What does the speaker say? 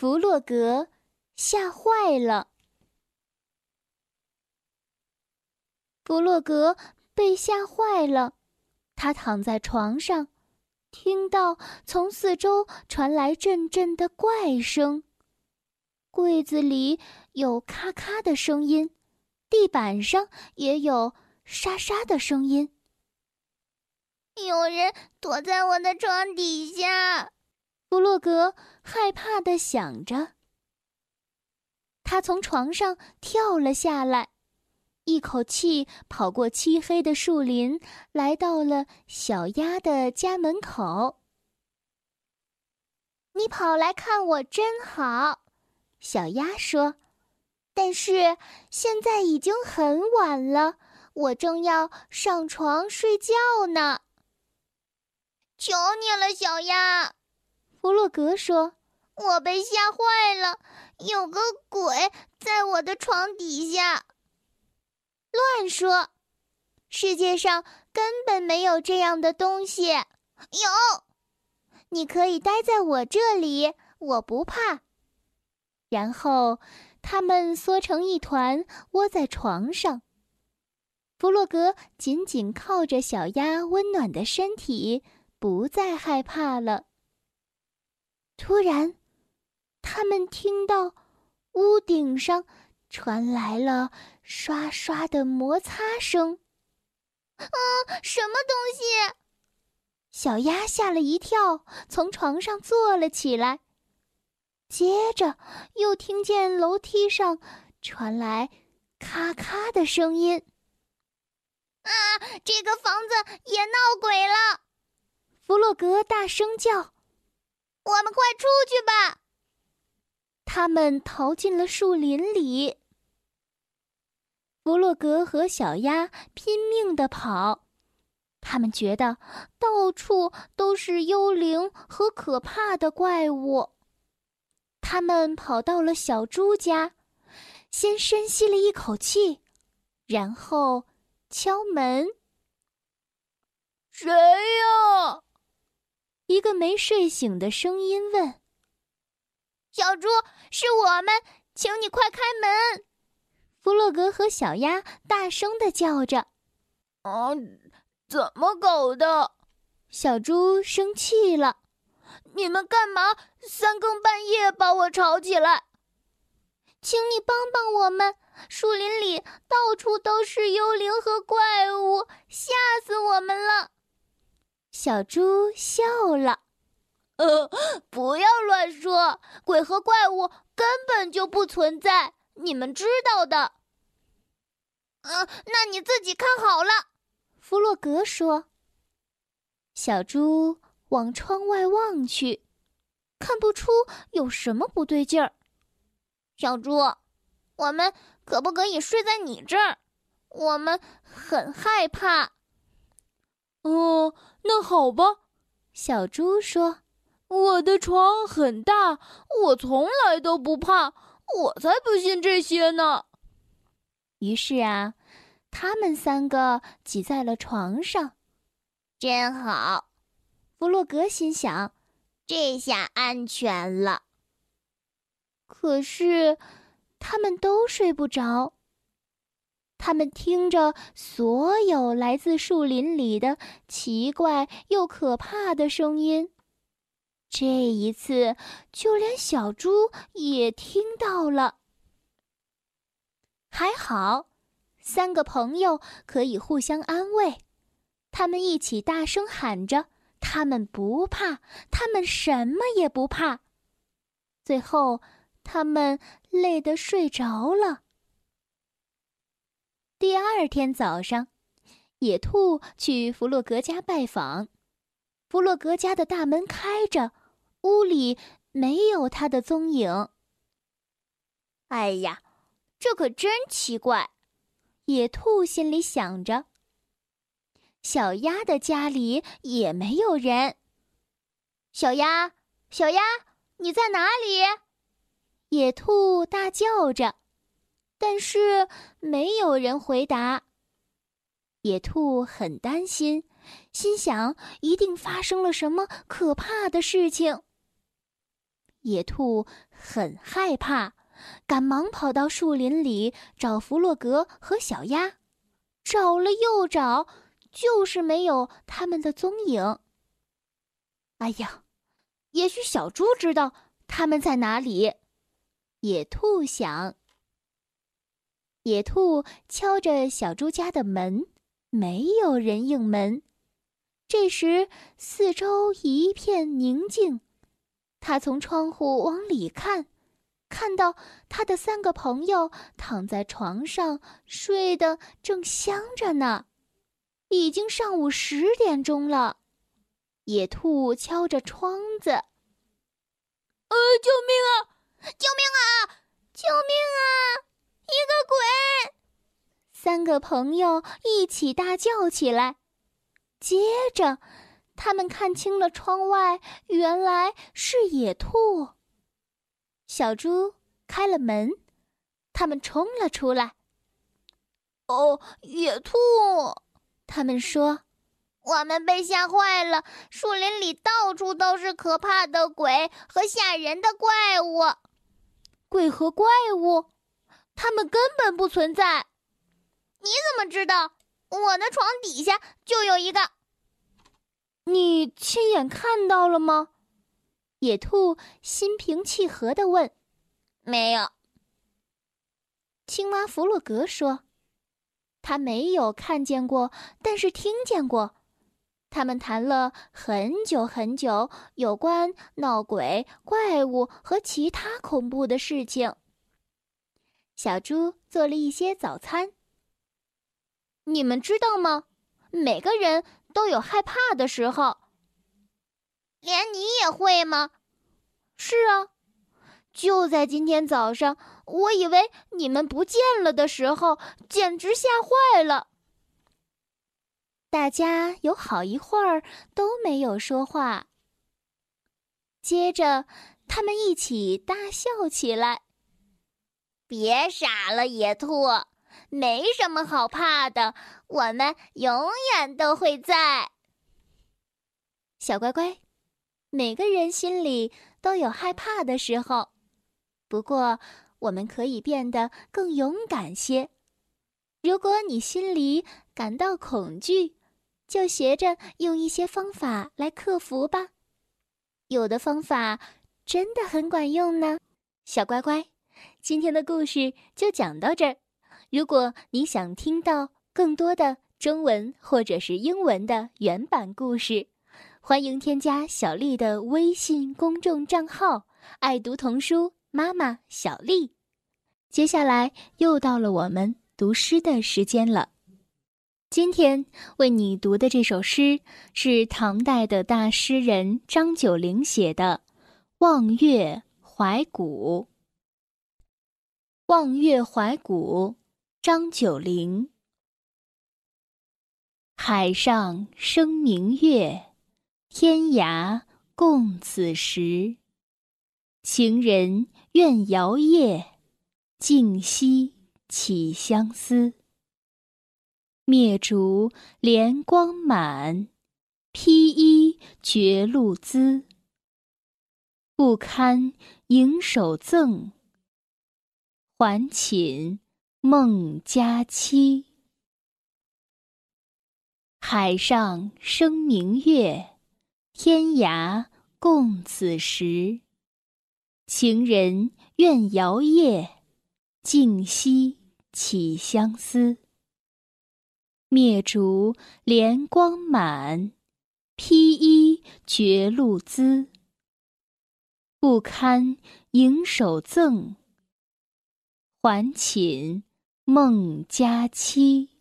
弗洛格吓坏了。弗洛格被吓坏了，他躺在床上，听到从四周传来阵阵的怪声。柜子里有咔咔的声音，地板上也有沙沙的声音。有人躲在我的床底下，弗洛格害怕的想着。他从床上跳了下来，一口气跑过漆黑的树林，来到了小鸭的家门口。你跑来看我真好。小鸭说：“但是现在已经很晚了，我正要上床睡觉呢。”求你了，小鸭，弗洛格说：“我被吓坏了，有个鬼在我的床底下。”乱说！世界上根本没有这样的东西。有，你可以待在我这里，我不怕。然后，他们缩成一团，窝在床上。弗洛格紧紧靠着小鸭温暖的身体，不再害怕了。突然，他们听到屋顶上传来了刷刷的摩擦声。啊，什么东西？小鸭吓了一跳，从床上坐了起来。接着，又听见楼梯上传来咔咔的声音。啊，这个房子也闹鬼了！弗洛格大声叫：“我们快出去吧！”他们逃进了树林里。弗洛格和小鸭拼命地跑，他们觉得到处都是幽灵和可怕的怪物。他们跑到了小猪家，先深吸了一口气，然后敲门。谁呀？一个没睡醒的声音问。小猪，是我们，请你快开门！弗洛格和小鸭大声的叫着。啊，怎么搞的？小猪生气了。你们干嘛三更半夜把我吵起来？请你帮帮我们！树林里到处都是幽灵和怪物，吓死我们了！小猪笑了。呃，不要乱说，鬼和怪物根本就不存在，你们知道的。嗯，那你自己看好了。弗洛格说。小猪。往窗外望去，看不出有什么不对劲儿。小猪，我们可不可以睡在你这儿？我们很害怕。哦，那好吧。小猪说：“我的床很大，我从来都不怕。我才不信这些呢。”于是啊，他们三个挤在了床上，真好。弗洛格心想：“这下安全了。”可是，他们都睡不着。他们听着所有来自树林里的奇怪又可怕的声音。这一次，就连小猪也听到了。还好，三个朋友可以互相安慰，他们一起大声喊着。他们不怕，他们什么也不怕。最后，他们累得睡着了。第二天早上，野兔去弗洛格家拜访。弗洛格家的大门开着，屋里没有他的踪影。哎呀，这可真奇怪！野兔心里想着。小鸭的家里也没有人。小鸭，小鸭，你在哪里？野兔大叫着，但是没有人回答。野兔很担心，心想一定发生了什么可怕的事情。野兔很害怕，赶忙跑到树林里找弗洛格和小鸭，找了又找，就是没有他们的踪影。哎呀，也许小猪知道他们在哪里。野兔想。野兔敲着小猪家的门，没有人应门。这时，四周一片宁静。他从窗户往里看，看到他的三个朋友躺在床上睡得正香着呢。已经上午十点钟了。野兔敲着窗子：“呃，救命啊！救命啊！救命啊！一个鬼！”三个朋友一起大叫起来。接着，他们看清了窗外，原来是野兔。小猪开了门，他们冲了出来。哦，野兔！他们说：“我们被吓坏了，树林里到处都是可怕的鬼和吓人的怪物。鬼和怪物，他们根本不存在。你怎么知道？”我的床底下就有一个。你亲眼看到了吗？野兔心平气和的问。没有。青蛙弗洛格说：“他没有看见过，但是听见过。他们谈了很久很久，有关闹鬼、怪物和其他恐怖的事情。”小猪做了一些早餐。你们知道吗？每个人都有害怕的时候。连你也会吗？是啊，就在今天早上，我以为你们不见了的时候，简直吓坏了。大家有好一会儿都没有说话。接着，他们一起大笑起来。别傻了，野兔。没什么好怕的，我们永远都会在。小乖乖，每个人心里都有害怕的时候，不过我们可以变得更勇敢些。如果你心里感到恐惧，就学着用一些方法来克服吧。有的方法真的很管用呢。小乖乖，今天的故事就讲到这儿。如果你想听到更多的中文或者是英文的原版故事，欢迎添加小丽的微信公众账号“爱读童书妈妈小丽”。接下来又到了我们读诗的时间了。今天为你读的这首诗是唐代的大诗人张九龄写的《望月怀古》。望月怀古。张九龄，海上生明月，天涯共此时。情人怨遥夜，竟夕起相思。灭烛怜光满，披衣觉露滋。不堪盈手赠，还寝。孟佳期，海上生明月，天涯共此时。情人怨遥夜，竟夕起相思。灭烛怜光满，披衣觉露滋。不堪盈手赠，还寝。梦佳期。